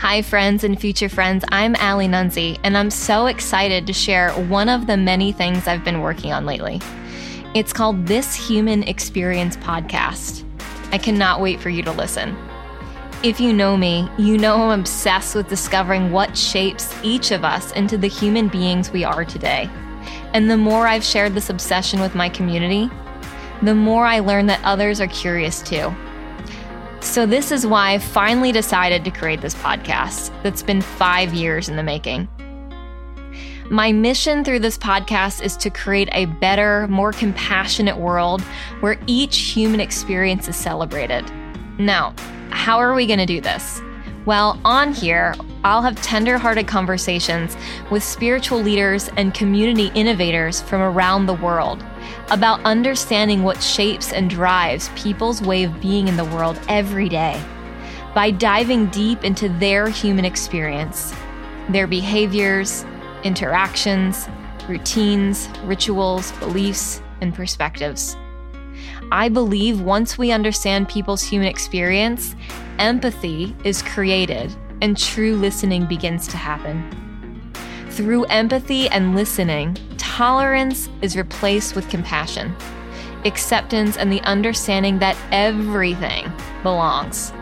Hi, friends and future friends. I'm Ali Nunzi, and I'm so excited to share one of the many things I've been working on lately. It's called This Human Experience Podcast. I cannot wait for you to listen. If you know me, you know I'm obsessed with discovering what shapes each of us into the human beings we are today. And the more I've shared this obsession with my community, the more I learn that others are curious too. So, this is why I finally decided to create this podcast that's been five years in the making. My mission through this podcast is to create a better, more compassionate world where each human experience is celebrated. Now, how are we going to do this? Well, on here, I'll have tender hearted conversations with spiritual leaders and community innovators from around the world about understanding what shapes and drives people's way of being in the world every day by diving deep into their human experience, their behaviors, interactions, routines, rituals, beliefs, and perspectives. I believe once we understand people's human experience, empathy is created and true listening begins to happen. Through empathy and listening, tolerance is replaced with compassion, acceptance, and the understanding that everything belongs.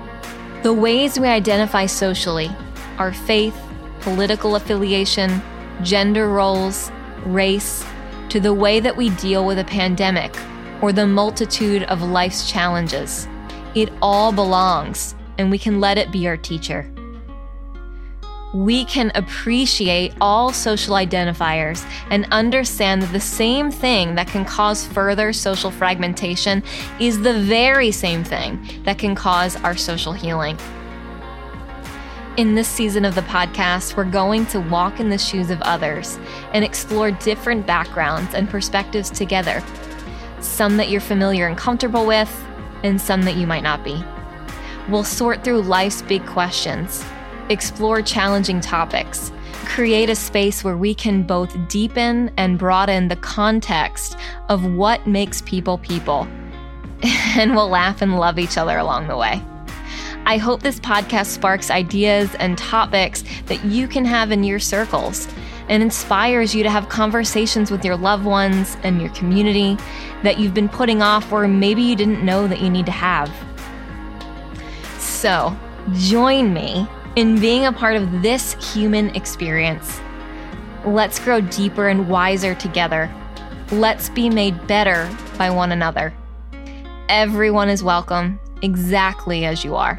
The ways we identify socially are faith, political affiliation, gender roles, race, to the way that we deal with a pandemic or the multitude of life's challenges. It all belongs, and we can let it be our teacher. We can appreciate all social identifiers and understand that the same thing that can cause further social fragmentation is the very same thing that can cause our social healing. In this season of the podcast, we're going to walk in the shoes of others and explore different backgrounds and perspectives together some that you're familiar and comfortable with, and some that you might not be. We'll sort through life's big questions, explore challenging topics, create a space where we can both deepen and broaden the context of what makes people people. And we'll laugh and love each other along the way. I hope this podcast sparks ideas and topics that you can have in your circles and inspires you to have conversations with your loved ones and your community that you've been putting off or maybe you didn't know that you need to have. So, join me in being a part of this human experience. Let's grow deeper and wiser together. Let's be made better by one another. Everyone is welcome, exactly as you are.